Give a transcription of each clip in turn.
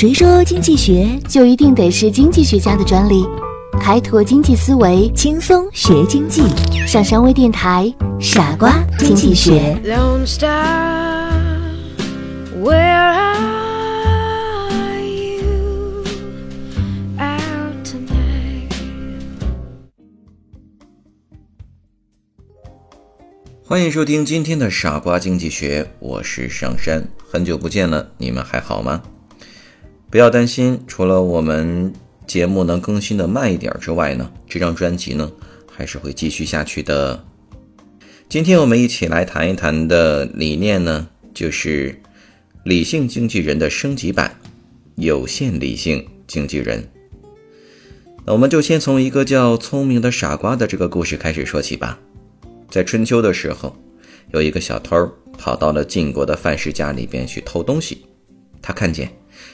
谁说经济学就一定得是经济学家的专利？开拓经济思维，轻松学经济。上山微电台，傻瓜经济学。Where are you out tonight? 欢迎收听今天的傻瓜经济学，我是上山，很久不见了，你们还好吗？不要担心，除了我们节目能更新的慢一点之外呢，这张专辑呢还是会继续下去的。今天我们一起来谈一谈的理念呢，就是理性经纪人的升级版——有限理性经纪人。那我们就先从一个叫聪明的傻瓜的这个故事开始说起吧。在春秋的时候，有一个小偷跑到了晋国的范氏家里边去偷东西，他看见。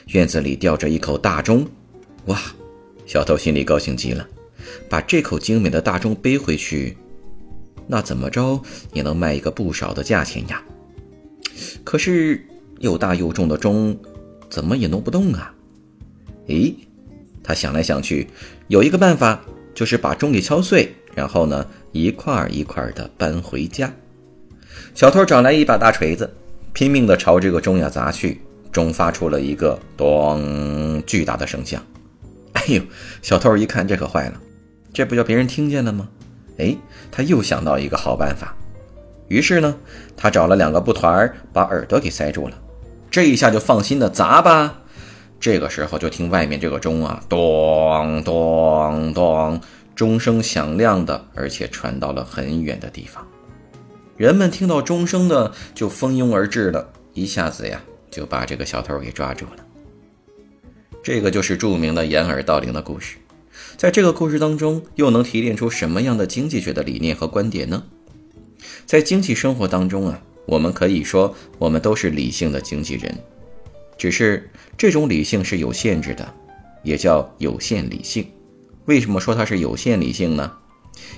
院子里吊着一口大钟，哇！小偷心里高兴极了，把这口精美的大钟背回去，那怎么着也能卖一个不少的价钱呀。可是又大又重的钟，怎么也弄不动啊？咦，他想来想去，有一个办法，就是把钟给敲碎，然后呢，一块儿一块儿的搬回家。小偷找来一把大锤子，拼命的朝这个钟呀砸去。钟发出了一个“咚”巨大的声响。哎呦，小偷一看，这可坏了，这不叫别人听见了吗？哎，他又想到一个好办法。于是呢，他找了两个布团儿，把耳朵给塞住了。这一下就放心的砸吧。这个时候就听外面这个钟啊，咚咚咚，钟声响亮的，而且传到了很远的地方。人们听到钟声呢，就蜂拥而至了，一下子呀。就把这个小偷给抓住了。这个就是著名的掩耳盗铃的故事。在这个故事当中，又能提炼出什么样的经济学的理念和观点呢？在经济生活当中啊，我们可以说我们都是理性的经纪人，只是这种理性是有限制的，也叫有限理性。为什么说它是有限理性呢？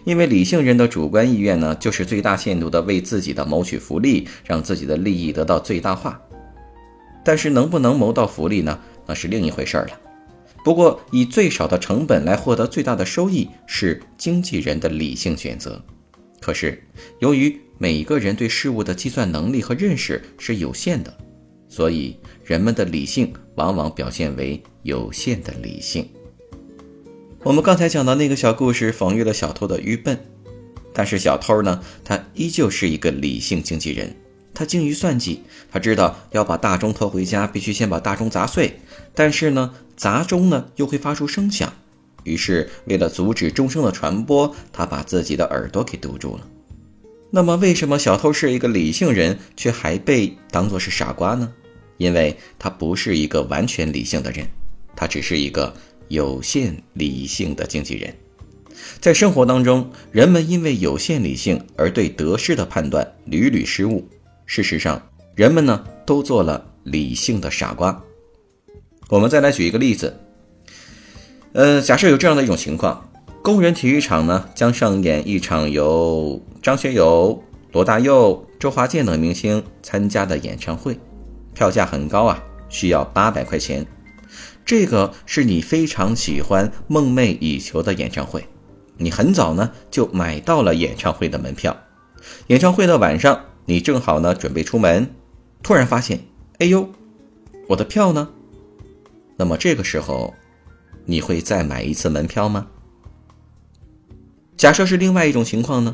因为理性人的主观意愿呢，就是最大限度的为自己的谋取福利，让自己的利益得到最大化。但是能不能谋到福利呢？那是另一回事儿了。不过以最少的成本来获得最大的收益是经纪人的理性选择。可是由于每个人对事物的计算能力和认识是有限的，所以人们的理性往往表现为有限的理性。我们刚才讲的那个小故事讽喻了小偷的愚笨，但是小偷呢，他依旧是一个理性经纪人。他精于算计，他知道要把大钟偷回家，必须先把大钟砸碎。但是呢，砸钟呢又会发出声响，于是为了阻止钟声的传播，他把自己的耳朵给堵住了。那么，为什么小偷是一个理性人，却还被当作是傻瓜呢？因为他不是一个完全理性的人，他只是一个有限理性的经纪人。在生活当中，人们因为有限理性而对得失的判断屡屡失误。事实上，人们呢都做了理性的傻瓜。我们再来举一个例子，呃，假设有这样的一种情况：工人体育场呢将上演一场由张学友、罗大佑、周华健等明星参加的演唱会，票价很高啊，需要八百块钱。这个是你非常喜欢、梦寐以求的演唱会，你很早呢就买到了演唱会的门票。演唱会的晚上。你正好呢，准备出门，突然发现，哎呦，我的票呢？那么这个时候，你会再买一次门票吗？假设是另外一种情况呢，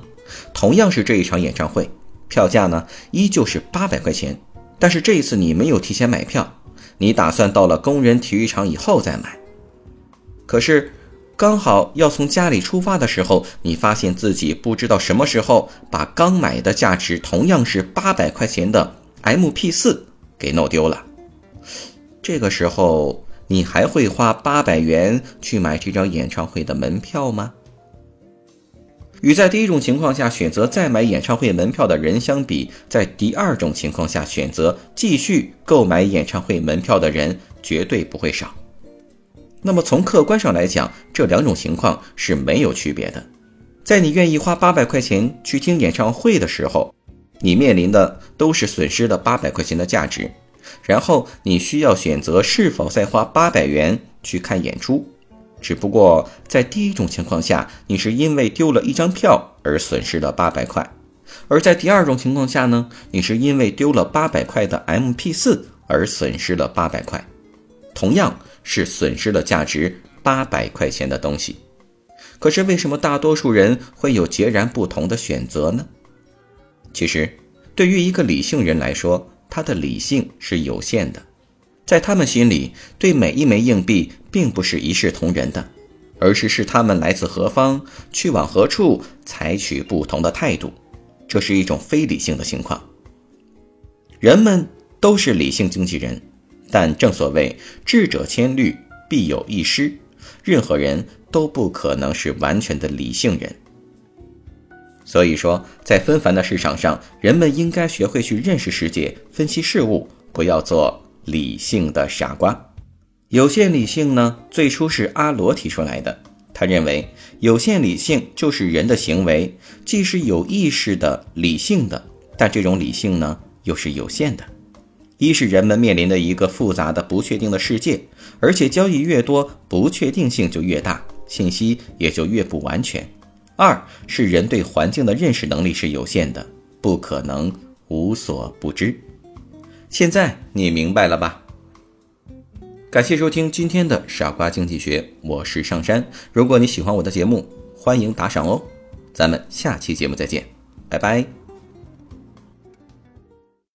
同样是这一场演唱会，票价呢依旧是八百块钱，但是这一次你没有提前买票，你打算到了工人体育场以后再买，可是。刚好要从家里出发的时候，你发现自己不知道什么时候把刚买的价值同样是八百块钱的 M P 四给弄丢了。这个时候，你还会花八百元去买这张演唱会的门票吗？与在第一种情况下选择再买演唱会门票的人相比，在第二种情况下选择继续购买演唱会门票的人绝对不会少。那么从客观上来讲，这两种情况是没有区别的。在你愿意花八百块钱去听演唱会的时候，你面临的都是损失的八百块钱的价值；然后你需要选择是否再花八百元去看演出。只不过在第一种情况下，你是因为丢了一张票而损失了八百块；而在第二种情况下呢，你是因为丢了八百块的 MP4 而损失了八百块。同样是损失了价值八百块钱的东西，可是为什么大多数人会有截然不同的选择呢？其实，对于一个理性人来说，他的理性是有限的。在他们心里，对每一枚硬币并不是一视同仁的，而是视他们来自何方、去往何处，采取不同的态度。这是一种非理性的情况。人们都是理性经纪人，但正所谓智者千虑，必有一失，任何人都不可能是完全的理性人。所以说，在纷繁的市场上，人们应该学会去认识世界、分析事物，不要做。理性的傻瓜，有限理性呢？最初是阿罗提出来的。他认为有限理性就是人的行为既是有意识的、理性的，但这种理性呢又是有限的。一是人们面临的一个复杂的、不确定的世界，而且交易越多，不确定性就越大，信息也就越不完全。二是人对环境的认识能力是有限的，不可能无所不知。现在你明白了吧？感谢收听今天的傻瓜经济学，我是上山。如果你喜欢我的节目，欢迎打赏哦。咱们下期节目再见，拜拜。